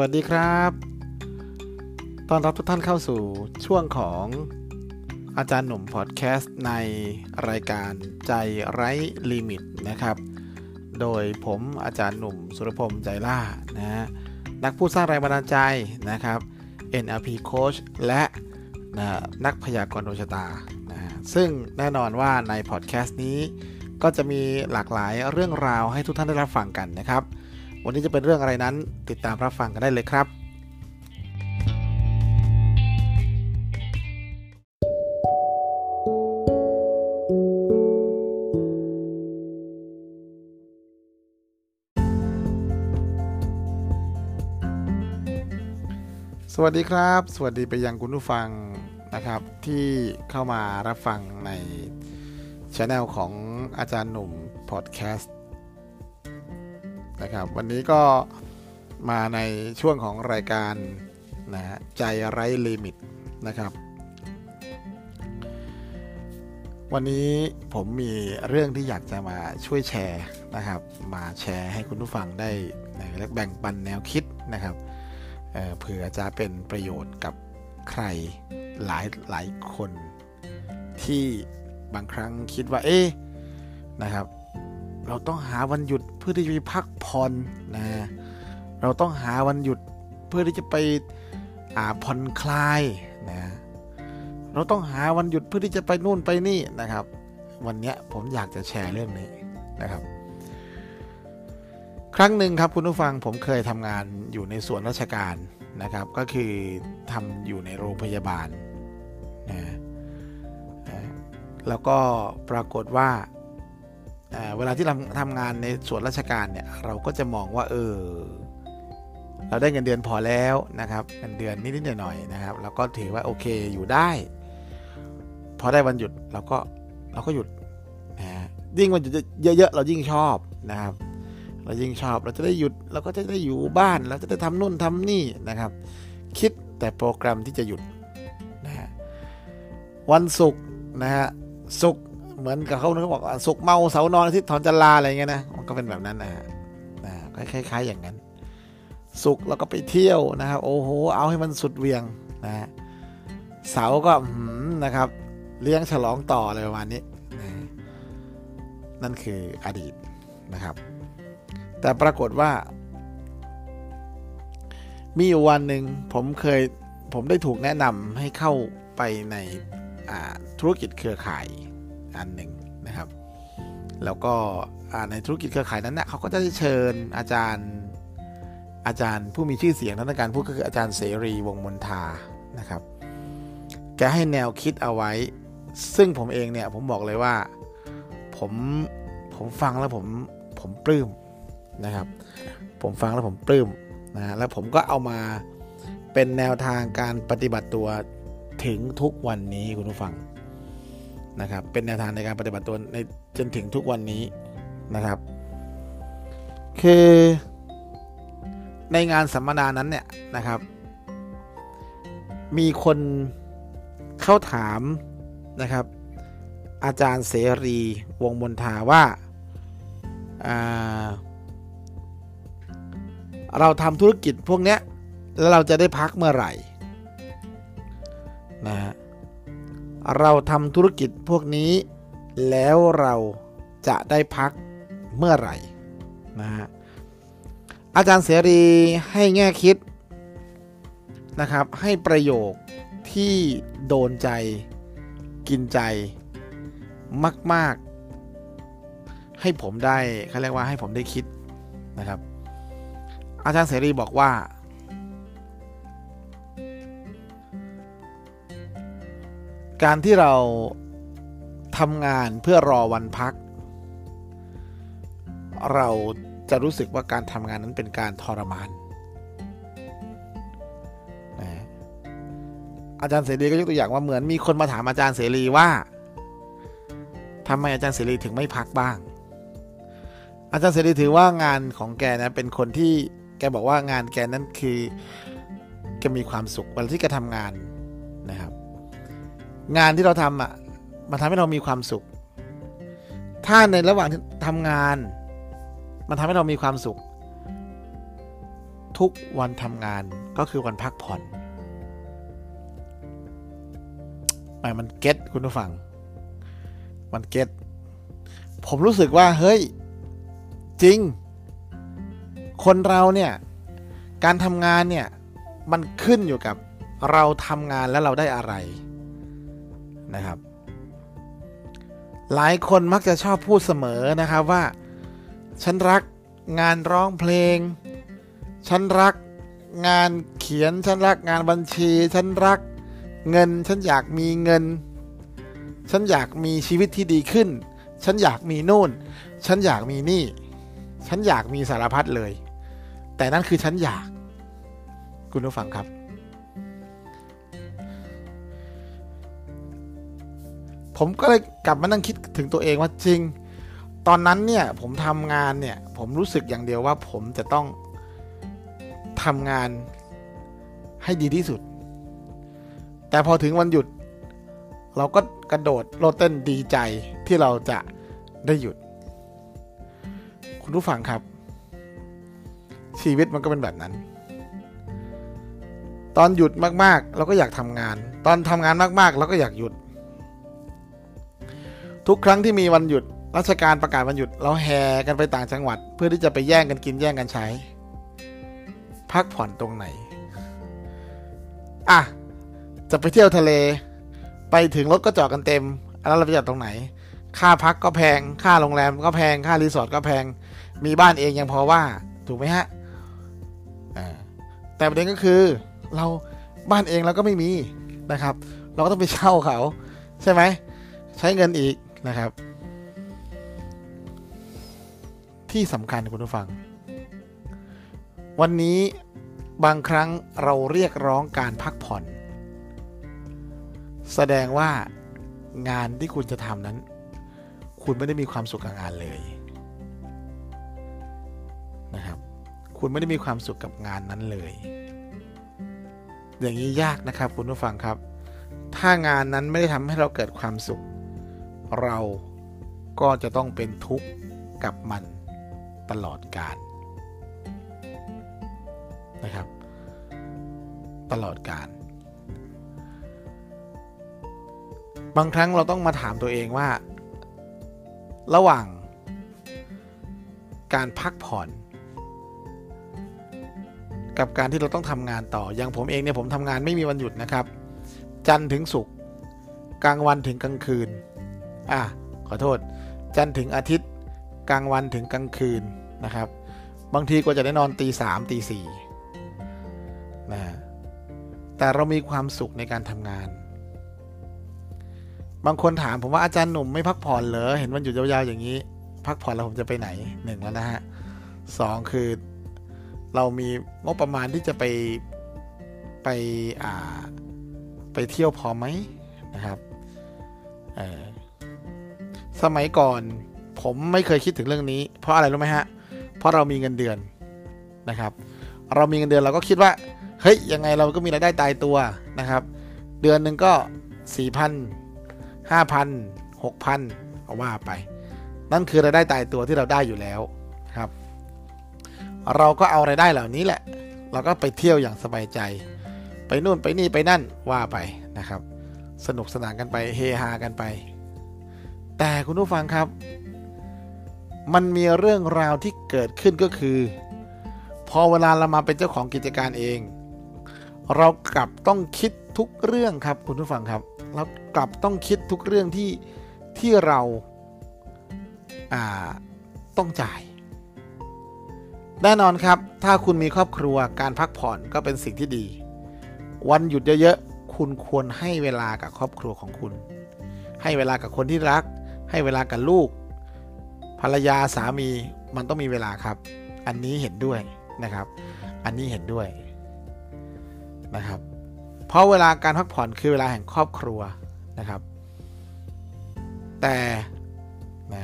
วัสดีครับ ตอนรับทุกท่านเข้าสู่ช่วงของอาจารย์หนุ่มพอดแคสต์ในรายการใจไร้ลิมิตนะครับ โดยผมอาจารย์หนุ่มสุรพงษ์ใจล่านะฮะนักพูดสร้างแรงบันดาลใจนะครับ NLP Coach และนะนักพยากรณ์ดวงชะตานะซึ่งแน่นอนว่าในพอดแคสต์นี้ ก็จะมีหลากหลายเรื่องราวให้ทุกท่านได้รับฟังกันนะครับ วันนี้จะเป็นเรื่องอะไรนั้น ติดตามรับฟังกันได้เลยครับ สวัสดีครับ สวัสดีไปยังคุณผู้ฟังนะครับที่เข้ามารับฟังในช anel ของอาจารย์หนุ่มพอดแคสต์ นะครับ วันนี้ก็มาในช่วงของรายการนะฮะใจไร้ลิมิตนะครับ วันนี้ผมมีเรื่องที่อยากจะมาช่วยแชร์นะครับ มาแชร์ให้คุณผู้ฟังได้นะและแบ่งปันแนวคิดนะครับเเผื่อจะเป็นประโยชน์กับใครหลายหลายคนที่บางครั้งคิดว่าเอ๊ะนะครับ เราต้องหาวันหยุดเพื่อที่จะไปพักผ่อนนะ เราต้องหาวันหยุดเพื่อที่จะไปอ่าผ่อนคลายนะ เราต้องหาวันหยุดเพื่อที่จะไปนู่นไปนี่นะครับ วันนี้ผมอยากจะแชร์เรื่องนี้นะครับ ครั้งหนึ่งครับคุณผู้ฟังผมเคยทำงานอยู่ในส่วนราชการนะครับ ก็คือทำอยู่ในโรงพยาบาลนะนะแล้วก็ปรากฏว่า เวลาที่เราทำงานในส่วนราชการเนี่ยเราก็จะมองว่าเออเราได้เงินเดือนพอแล้วนะครับเงินเดือนนิดๆหน่อยๆนะครับเราก็ถือว่าโอเคอยู่ได้ พอได้วันหยุดเราก็เราก็หยุดนะฮะยิ่งวันหยุดเยอะๆเรายิ่งชอบนะครับ เรายิ่งชอบเราจะได้หยุดเราก็จะได้อยู่บ้านเราจะได้ทำนู่นทำนี่นะครับ คิดแต่โปรแกรมที่จะหยุดนะฮะวันศุกร์นะฮะศุกร์ เหมือนกับเขาเขาบอกว่าศุกเมาเสานอนอาทิตย์ถอนจันลาอะไรเงี้ยนะมันก็เป็นแบบนั้นนะฮะคล้ายๆอย่างนั้นศุกร์เราก็ไปเที่ยวนะครับโอ้โหเอาให้มันสุดเวียงนะฮะเสาก็นะครับ เลี้ยงฉลองต่ออะไรประมาณนี้นะนั่นคืออดีตนะครับ แต่ปรากฏว่า มีวันหนึ่งผมเคยผมได้ถูกแนะนำให้เข้าไปในธุรกิจเครือข่าย อันหนึ่งนะครับ แล้วก็ในธุรกิจเครือข่ายนั้นนะเขาก็จะเชิญอาจารย์อาจารย์ผู้มีชื่อเสียงทางการพูดก็คืออาจารย์เสรีวงมนทานะครับ แกให้แนวคิดเอาไว้ ซึ่งผมเองเนี่ยผมบอกเลยว่าผมผมฟังแล้วผมผมปลื้มนะครับ ผมฟังแล้วผมปลื้มนะแล้วผมก็เอามาเป็นแนวทางการปฏิบัติตัวถึงทุกวันนี้คุณผู้ฟัง นะครับ เป็นแนวทางในการปฏิบัติตัวในจนถึงทุกวันนี้นะครับ คือในงานสัมมนานั้นเนี่ยนะครับ มีคนเข้าถามนะครับ อาจารย์เสรีวงมนทาว่าาเราทำธุรกิจพวกเนี้ยแล้วเราจะได้พักเมื่อไหร่นะฮะ เราทำธุรกิจพวกนี้ แล้วเราจะได้พักเมื่อไหร่นะฮะอาจารย์เสรีให้แง่คิดนะครับ ให้ประโยคที่โดนใจกินใจมาก ๆ ให้ผมได้เขาเรียกว่าให้ผมได้คิดนะครับ อาจารย์เสรีบอกว่า การที่เราทำงานเพื่อรอวันพัก เราจะรู้สึกว่าการทำงานนั้นเป็นการทรมานนะอาจารย์เสรีก็ยกตัวอย่างว่าเหมือนมีคนมาถามอาจารย์เสรีว่าทำไมอาจารย์เสรีถึงไม่พักบ้าง อาจารย์เสรีถือว่างานของแกนะเป็นคนที่แกบอกว่างานแกนั้นคือแกมีความสุขเวลาที่แกทำงานนะครับ งานที่เราทำอะ มันทำให้เรามีความสุข ถ้าในระหว่างที่ทำงาน มันทำให้เรามีความสุข ทุกวันทำงานก็คือวันพักผ่อนหมายมันเก็ตคุณผู้ฟัง มันเก็ตผมรู้สึกว่าเฮ้ย จริง คนเราเนี่ย การทำงานเนี่ย มันขึ้นอยู่กับเราทำงานแล้วเราได้อะไร นะครับ หลายคนมักจะชอบพูดเสมอนะครับว่า ฉันรักงานร้องเพลง ฉันรักงานเขียน ฉันรักงานบัญชี ฉันรักเงิน ฉันอยากมีเงิน ฉันอยากมีชีวิตที่ดีขึ้น ฉันอยากมีนู่น ฉันอยากมีนี่ ฉันอยากมีสารพัดเลย แต่นั่นคือฉันอยาก คุณผู้ฟังครับ ผมก็เลยกลับมานั่งคิดถึงตัวเองว่าจริง ตอนนั้นเนี่ยผมทำงานเนี่ยผมรู้สึกอย่างเดียวว่าผมจะต้องทำงานให้ดีที่สุด แต่พอถึงวันหยุด เราก็กระโดดโลดเต้นดีใจที่เราจะได้หยุด คุณผู้ฟังครับ ชีวิตมันก็เป็นแบบนั้น ตอนหยุดมากๆ เราก็อยากทำงาน ตอนทำงานมากๆ เราก็อยากหยุด ทุกครั้งที่มีวันหยุดราชการประกาศวันหยุด เราแห่กันไปต่างจังหวัด เพื่อที่จะไปแย่งกันกินแย่งกันใช้ พักผ่อนตรงไหน อะ จะไปเที่ยวทะเล ไปถึงรถก็จอดกันเต็ม แล้วเราไปจอดตรงไหน ค่าพักก็แพง ค่าโรงแรมก็แพง ค่ารีสอร์ทก็แพง มีบ้านเองยังพอว่า ถูกไหมฮะ แต่ประเด็นก็คือ เราบ้านเองเราก็ไม่มีนะครับ เราก็ต้องไปเช่าเขา ใช่ไหม ใช้เงินอีก นะครับ ที่สำคัญคุณผู้ฟัง วันนี้บางครั้งเราเรียกร้องการพักผ่อน แสดงว่างานที่คุณจะทำนั้น คุณไม่ได้มีความสุขกับงานเลยนะครับ คุณไม่ได้มีความสุขกับงานนั้นเลย อย่างนี้ยากนะครับคุณผู้ฟังครับ ถ้างานนั้นไม่ได้ทำให้เราเกิดความสุข เราก็จะต้องเป็นทุกข์กับมันตลอดกาลนะครับ ตลอดกาลบางครั้งเราต้องมาถามตัวเองว่า ระหว่างการพักผ่อน กับการที่เราต้องทำงานต่อ อย่างผมเองเนี่ยผมทำงานไม่มีวันหยุดนะครับ จันทร์ถึงศุกร์กลางวันถึงกลางคืน อะขอโทษ จันทร์ถึงอาทิตย์กลางวันถึงกลางคืนนะครับ บางทีก็จะได้นอนตีสามตีสี่นะแต่เรามีความสุขในการทำงาน บางคนถามผมว่าอาจารย์หนุ่มไม่พักผ่อนเหรอเห็นวันหยุดยาวๆอย่างนี้ พักผ่อนแล้วผมจะไปไหนหนึ่งแล้วนะฮะสองคือเรามีงบประมาณที่จะไปไปอ่าไปเที่ยวพอไหมนะครับเออ สมัยก่อน ผมไม่เคยคิดถึงเรื่องนี้ เพราะอะไรรู้ไหมฮะ เพราะเรามีเงินเดือนนะครับ เรามีเงินเดือนเราก็คิดว่า เฮ้ย ยังไงเราก็มีรายได้ตายตัวนะครับ เดือนหนึ่งก็สี่พันห้าพันหกพันเอาว่าไป นั่นคือรายได้ตายตัวที่เราได้อยู่แล้วครับ เราก็เอารายได้เหล่านี้แหละ เราก็ไปเที่ยวอย่างสบายใจ ไปนู่นไปนี่ไปนั่นว่าไปนะครับ สนุกสนานกันไปเฮฮากันไป แต่คุณผู้ฟังครับ มันมีเรื่องราวที่เกิดขึ้นก็คือ พอเวลาเรามาเป็นเจ้าของกิจการเอง เรากลับต้องคิดทุกเรื่องครับคุณผู้ฟังครับ เรากลับต้องคิดทุกเรื่องที่ที่เราต้องจ่าย แน่นอนครับ ถ้าคุณมีครอบครัวการพักผ่อนก็เป็นสิ่งที่ดี วันหยุดเยอะๆ คุณควรให้เวลากับครอบครัวของคุณ ให้เวลากับคนที่รัก ให้เวลากับลูก ภรรยาสามีมันต้องมีเวลาครับ อันนี้เห็นด้วยนะครับ อันนี้เห็นด้วยนะครับ เพราะเวลาการพักผ่อนคือเวลาแห่งครอบครัวนะครับ แต่นะ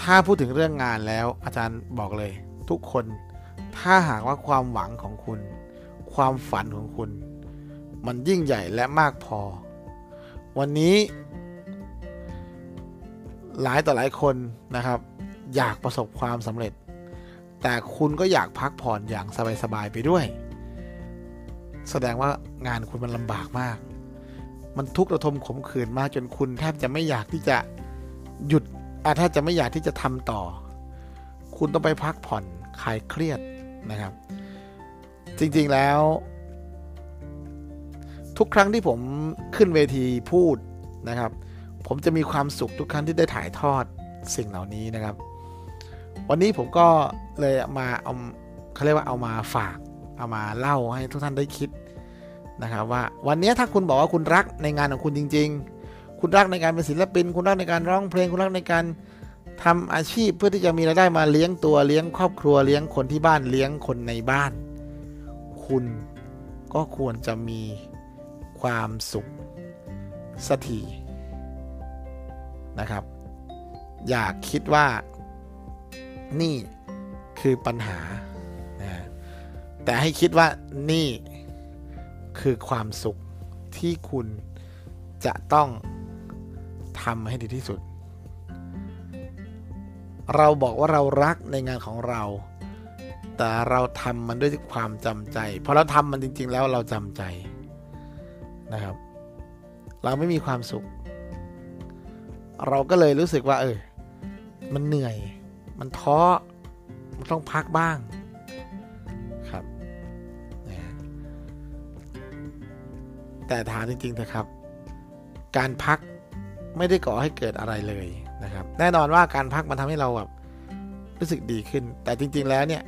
ถ้าพูดถึงเรื่องงานแล้วอาจารย์บอกเลย ทุกคนถ้าหากว่าความหวังของคุณ ความฝันของคุณ มันยิ่งใหญ่และมากพอ วันนี้ หลายต่อหลายคนนะครับ อยากประสบความสำเร็จ แต่คุณก็อยากพักผ่อนอย่างสบายๆไปด้วย แสดงว่างานคุณมันลำบากมาก มันทุกข์ระทมขมขื่นมากจนคุณแทบจะไม่อยากที่จะหยุดอาถ้าจะไม่อยากที่จะทำต่อ คุณต้องไปพักผ่อนคลายเครียดนะครับ จริงๆแล้ว ทุกครั้งที่ผมขึ้นเวทีพูดนะครับ ผมจะมีความสุขทุกครั้งที่ได้ถ่ายทอดสิ่งเหล่านี้นะครับ วันนี้ผมก็เลยมาเอาเขาเรียกว่าเอามาฝาก เอามาเล่าให้ทุกท่านได้คิดนะครับว่าวันนี้ถ้าคุณบอกว่าคุณรักในงานของคุณจริง ๆ คุณรักในการเป็นศิลปิน คุณรักในการร้องเพลง คุณรักในการทำอาชีพเพื่อที่จะมีรายได้มาเลี้ยงตัวเลี้ยงครอบครัวเลี้ยงคนที่บ้านเลี้ยงคนในบ้าน คุณก็ควรจะมีความสุขสักที นะครับ อย่าคิดว่านี่คือปัญหานะแต่ให้คิดว่านี่คือความสุขที่คุณจะต้องทำให้ดีที่สุด เราบอกว่าเรารักในงานของเรา แต่เราทำมันด้วยความจำใจพอเราทำมันจริง ๆ แล้วเราจำใจนะครับ เราไม่มีความสุข เราก็เลยรู้สึกว่า เออ มันเหนื่อย มันท้อ มันต้องพักบ้าง ครับ แต่ถามจริงๆนะครับ การพักไม่ได้ก่อให้เกิดอะไรเลยนะครับ แน่นอนว่าการพักมันทำให้เราแบบรู้สึกดีขึ้น แต่จริง ๆ แล้วเนี่ย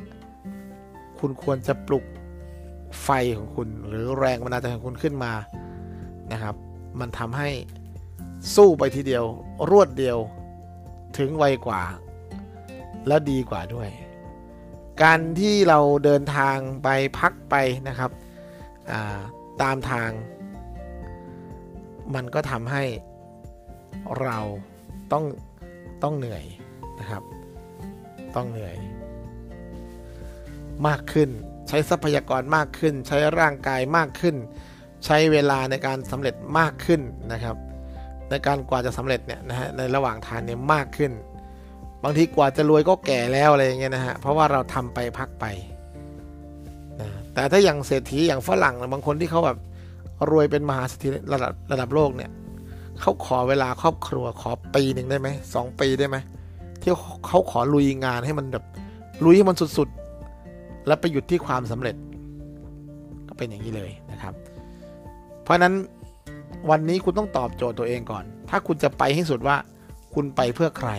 คุณควรจะปลุกไฟของคุณ หรือแรงบันดาลใจของคุณขึ้นมานะครับ มันทำให้ สู้ไปทีเดียว รวดเดียวถึงไวกว่า แล้วดีกว่าด้วย การที่เราเดินทางไปพักไปนะครับตามทาง มันก็ทำให้เราต้องต้องเหนื่อยนะครับ ต้องเหนื่อย มากขึ้นใช้ทรัพยากรมากขึ้น ใช้ร่างกายมากขึ้น ใช้เวลาในการสำเร็จมากขึ้นนะครับ ในการกว่าจะสำเร็จเนี่ยนะฮะในระหว่างทางเนี่ยมากขึ้น บางทีกว่าจะรวยก็แก่แล้วอะไรอย่างเงี้ยนะฮะเพราะว่าเราทำไปพักไปนะแต่ถ้าอย่างเศรษฐีอย่างฝรั่งบางคนที่เขาแบบรวยเป็นมหาเศรษฐีระดับระดับโลกเนี่ยเขาขอเวลาครอบครัวขอปีหนึ่งได้ไหมสองปีได้ไหมที่เขาขอลุยงานให้มันแบบลุยให้มันสุดๆ แล้วไปหยุดที่ความสำเร็จ ก็เป็นอย่างนี้เลยนะครับ เพราะนั้น วันนี้คุณต้องตอบโจทย์ตัวเองก่อน ถ้าคุณจะไปให้สุดว่า คุณไปเพื่อใคร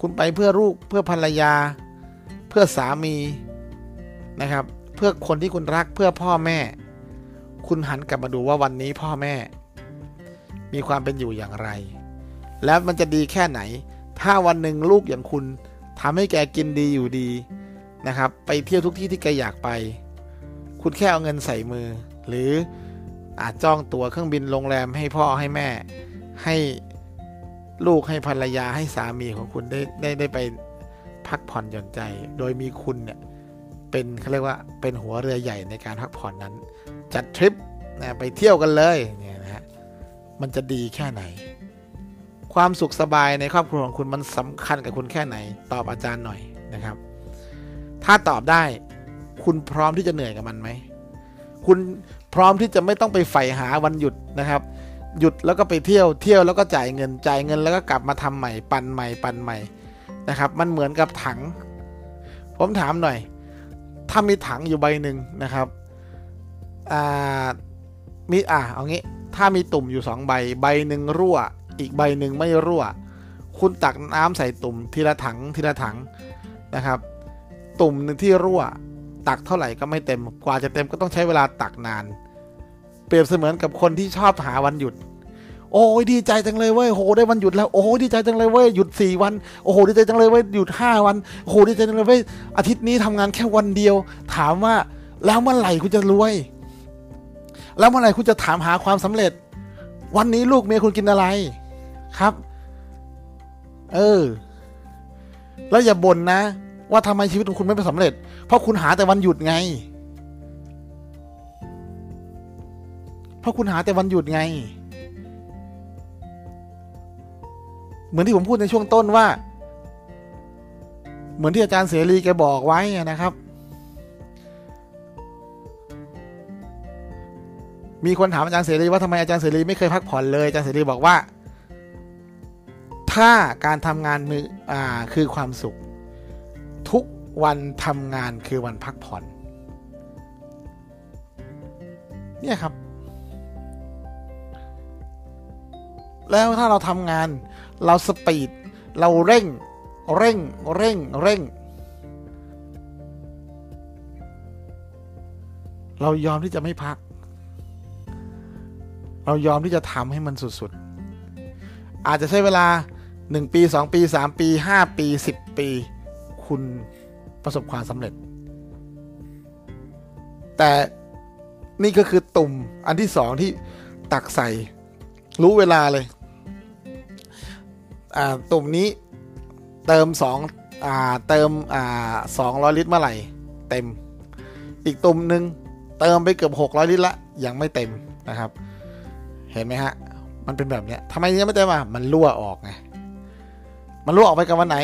คุณไปเพื่อลูก เพื่อภรรยา เพื่อสามีนะครับ เพื่อคนที่คุณรัก เพื่อพ่อแม่ คุณหันกลับมาดูว่าวันนี้พ่อแม่ มีความเป็นอยู่อย่างไร แล้วมันจะดีแค่ไหน ถ้าวันหนึ่งลูกอย่างคุณทำให้แกกินดีอยู่ดีนะครับ ไปเที่ยวทุกที่ที่แกอยากไป คุณแค่เอาเงินใส่มือ หรือ อาจจ้องตั๋วเครื่องบินโรงแรมให้พ่อให้แม่ ให้ลูกให้ภรรยาให้สามีของคุณได้ได้ได้ไปพักผ่อนหย่อนใจ โดยมีคุณเนี่ยเป็นเขาเรียกว่าเป็นหัวเรือใหญ่ในการพักผ่อนนั้น จัดทริปนะไปเที่ยวกันเลยเนี่ยนะฮะมันจะดีแค่ไหน ความสุขสบายในครอบครัวของคุณมันสำคัญกับคุณแค่ไหน ตอบอาจารย์หน่อยนะครับ ถ้าตอบได้คุณพร้อมที่จะเหนื่อยกับมันไหมคุณ พร้อมที่จะไม่ต้องไปใฝ่หาวันหยุดนะครับ หยุดแล้วก็ไปเที่ยวเที่ยวแล้วก็จ่ายเงินจ่ายเงินแล้วก็กลับมาทำใหม่ปั่นใหม่ปั่นใหม่นะครับ มันเหมือนกับถัง ผมถามหน่อย ถ้ามีถังอยู่ใบหนึ่งนะครับอ่ามีอ่าเอางี้ ถ้ามีตุ่มอยู่สองใบ ใบหนึ่งรั่ว อีกใบหนึ่งไม่รั่ว คุณตักน้ำใส่ตุ่มทีละถังทีละถังนะครับ ตุ่มหนึ่งที่รั่ว ตักเท่าไหร่ก็ไม่เต็มกว่าจะเต็มก็ต้องใช้เวลาตักนาน เปรียบเสมือนกับคนที่ชอบหาวันหยุด โอ้ยดีใจจังเลยเว้ยโหได้วันหยุดแล้วโอ้ดีใจจังเลยเว้ยหยุดสี่วันโอ้โหดีใจจังเลยเว้ยหยุดห้าวันโอ้โหดีใจจังเลยเว้ยอาทิตย์นี้ทำงานแค่วันเดียว ถามว่าแล้วเมื่อไหร่คุณจะรวย แล้วเมื่อไหร่คุณจะถามหาความสำเร็จ วันนี้ลูกเมียคุณกินอะไรครับ เออ แล้วอย่าบ่นนะ ว่าทำไมชีวิตของคุณไม่ป็นสำเร็จ เพราะคุณหาแต่วันหยุดไง เพราะคุณหาแต่วันหยุดไง เหมือนที่ผมพูดในช่วงต้นว่า เหมือนที่อาจารย์เสรีแกบอกไว้นะครับ มีคนถามอาจารย์เสรีว่าทำไมอาจารย์เสรีไม่เคยพักผ่อนเลยอาจารย์เสรีบอกว่า ถ้าการทำงานมืออ่าคือความสุข วันทำงานคือวันพักผ่อน เนี่ยครับ แล้วถ้าเราทำงาน เราสปีด เราเร่ง เร่ง เร่ง เร่ง เรายอมที่จะไม่พัก เรายอมที่จะทำให้มันสุดๆ อาจจะใช้เวลา 1 ปี 2 ปี 3 ปี 5 ปี 10 ปีคุณ ประสบความสำเร็จ แต่นี่ก็คือตุ่มอันที่สองที่ตักใส่ รู้เวลาเลย อ่า ตุ่มนี้เติมสองอ่า เติม อ่าสองร้อยลิตรเมื่อไหร่ เต็ม อีกตุ่มหนึ่งเติมไปเกือบหกร้อยลิตรละ ยังไม่เต็มนะครับ เห็นไหมฮะ มันเป็นแบบเนี้ยทำไมยังไม่เต็มอะ มันรั่วออกไง มันรั่วออกไปกับวันไหน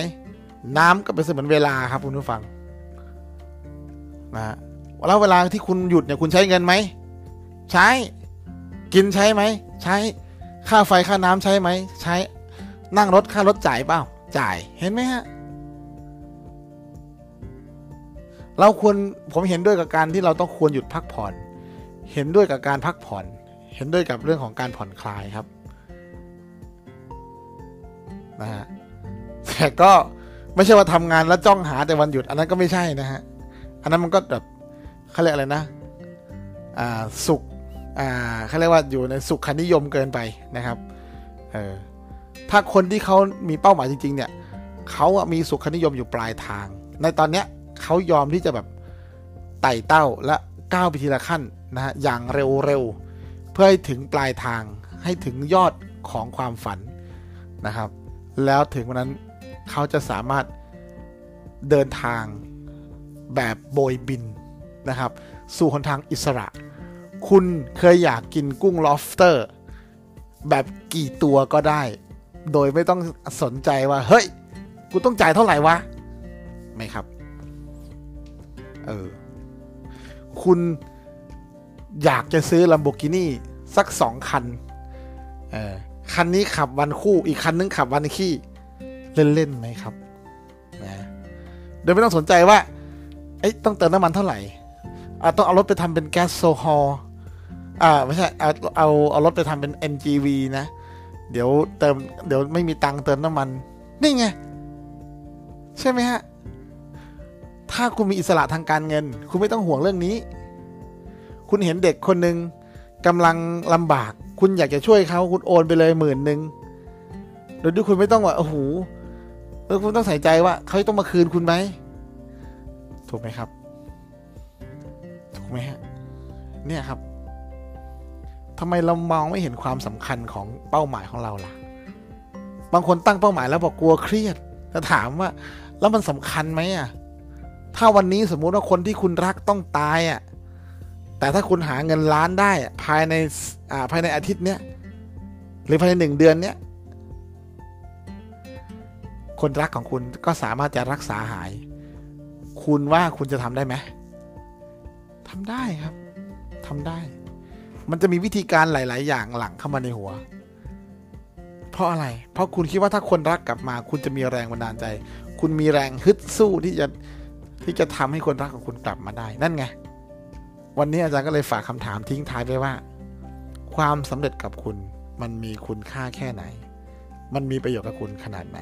น้ำก็เป็นเสมือนเวลาครับคุณผู้ฟังนะฮะแล้วเวลาที่คุณหยุดเนี่ยคุณใช้เงินไหม ใช้ กินใช้ไหม ใช้ ค่าไฟค่าน้ำใช้ไหม ใช้ นั่งรถค่ารถจ่ายเปล่า จ่าย เห็นไหมฮะ เราควร ผมเห็นด้วยกับการที่เราต้องควรหยุดพักผ่อน เห็นด้วยกับการพักผ่อน เห็นด้วยกับเรื่องของการผ่อนคลายครับ นะฮะ แต่ก็ ไม่ใช่ว่าทำงานแล้วจ้องหาแต่วันหยุด อันนั้นก็ไม่ใช่นะฮะ อันนั้นมันก็แบบเขาเรียกอะไรนะ อ่าสุข อ่าเขาเรียกว่าอยู่ในสุขคนิยมเกินไปนะครับ เออ ถ้าคนที่เขามีเป้าหมายจริง ๆ เนี่ยเขาอะมีสุขคนิยมอยู่ปลายทาง ในตอนเนี้ยเขายอมที่จะแบบไต่เต้าและก้าวไปทีละขั้นนะฮะอย่างเร็วๆ เพื่อให้ถึงปลายทางให้ถึงยอดของความฝันนะครับ แล้วถึงวันนั้น เขาจะสามารถเดินทางแบบโบยบินนะครับ สู่หนทางอิสระ คุณเคยอยากกินกุ้งลอฟเตอร์ แบบกี่ตัวก็ได้ โดยไม่ต้องสนใจว่า เฮ้ย กูต้องจ่ายเท่าไหร่วะ ไม่ครับ เออ คุณอยากจะซื้อ Lamborghini สักสองคัน เออ คันนี้ขับวันคู่ อีกคันนึงขับวันขี้ เล่นๆไหมครับนะโดยไม่ต้องสนใจว่าเอ้ต้องเติมน้ำมันเท่าไหร่อ่าต้องเอารถไปทำเป็นแก๊สโซฮอลอ่าไม่ใช่เอาเอาเอารถไปทำเป็น NGV นะ เดี๋ยวเติมเดี๋ยวไม่มีตังค์เติมน้ำมัน นี่ไง ใช่ไหมฮะ ถ้าคุณมีอิสระทางการเงิน คุณไม่ต้องห่วงเรื่องนี้ คุณเห็นเด็กคนหนึ่งกำลังลำบาก คุณอยากจะช่วยเขาคุณโอนไปเลยหมื่นหนึ่งโดยที่คุณไม่ต้องว่าโอ้โห แล้วคุณต้องใส่ใจว่าเขาต้องมาคืนคุณไหมถูกไหมครับ ถูกไหมฮะเนี่ยครับทำไมเรามองไม่เห็นความสำคัญของเป้าหมายของเราล่ะ บางคนตั้งเป้าหมายแล้วบอกกลัวเครียดจะถามว่า แล้วมันสำคัญไหมอะถ้าวันนี้สมมุติว่าคนที่คุณรักต้องตายอะแต่ถ้าคุณหาเงินล้านได้ภายในอ่าภายในอาทิตย์เนี้ยหรือภายในหนึ่งเดือนเนี้ย คนรักของคุณก็สามารถจะรักษาหาย คุณว่าคุณจะทำได้ไหมทำได้ครับทำได้ มันจะมีวิธีการหลาย ๆ อย่างหลังเข้ามาในหัว เพราะอะไร เพราะคุณคิดว่าถ้าคนรักกลับมา คุณจะมีแรงบันดาลใจ คุณมีแรงฮึดสู้ที่จะที่จะทำให้คนรักของคุณกลับมาได้ นั่นไง วันนี้อาจารย์ก็เลยฝากคำถามทิ้งท้ายไว้ว่า ความสำเร็จกับคุณ มันมีคุณค่าแค่ไหน มันมีประโยชน์กับคุณขนาดไหน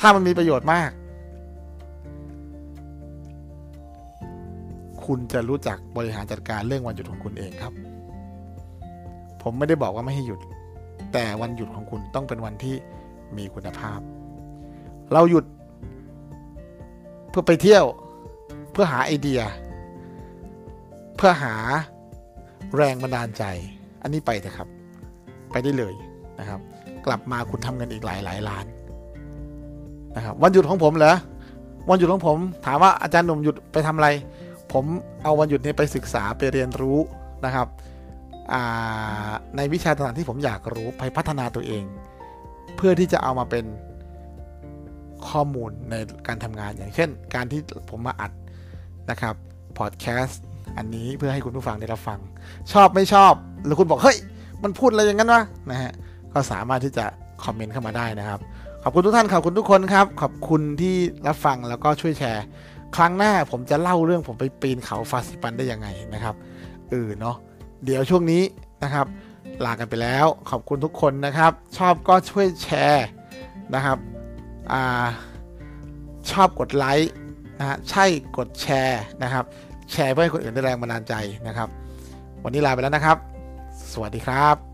ถ้ามันมีประโยชน์มาก คุณจะรู้จักบริหารจัดการเรื่องวันหยุดของคุณเองครับ ผมไม่ได้บอกว่าไม่ให้หยุด แต่วันหยุดของคุณต้องเป็นวันที่มีคุณภาพ เราหยุด เพื่อไปเที่ยว เพื่อหาไอเดีย เพื่อหาแรงบันดาลใจ อันนี้ไปเถอะครับ ไปได้เลยนะครับ กลับมาคุณทำเงินอีกหลายหลายล้าน นะครับวันหยุดของผมเหรอวันหยุดของผม ถามว่าอาจารย์หนุ่มหยุดไปทำอะไร ผมเอาวันหยุดนี้ไปศึกษาไปเรียนรู้นะครับในวิชาต่างๆที่ผมอยากรู้ไปพัฒนาตัวเอง เพื่อที่จะเอามาเป็นข้อมูลในการทำงานอย่างเช่น การที่ผมมาอัดนะครับพอดแคสต์อันนี้เพื่อให้คุณผู้ฟังได้รับฟัง ชอบไม่ชอบ หรือคุณบอก เฮ้ย มันพูดอะไรอย่างนั้นวะนะฮะก็สามารถที่จะคอมเมนต์เข้ามาได้นะครับ ขอบคุณทุกท่านขอบคุณทุกคนครับ ขอบคุณที่รับฟังแล้วก็ช่วยแชร์ ครั้งหน้าผมจะเล่าเรื่องผมไปปีนเขาฟาสิปันได้ยังไงนะครับเออเนาะเดี๋ยวช่วงนี้นะครับลากันไปแล้ว ขอบคุณทุกคนนะครับ ชอบก็ช่วยแชร์นะครับอ่าชอบกดไลค์นะฮะใช่กดแชร์นะครับ แชร์เพื่อให้คนอื่นได้แรงบันดาลใจนะครับ วันนี้ลาไปแล้วนะครับ สวัสดีครับ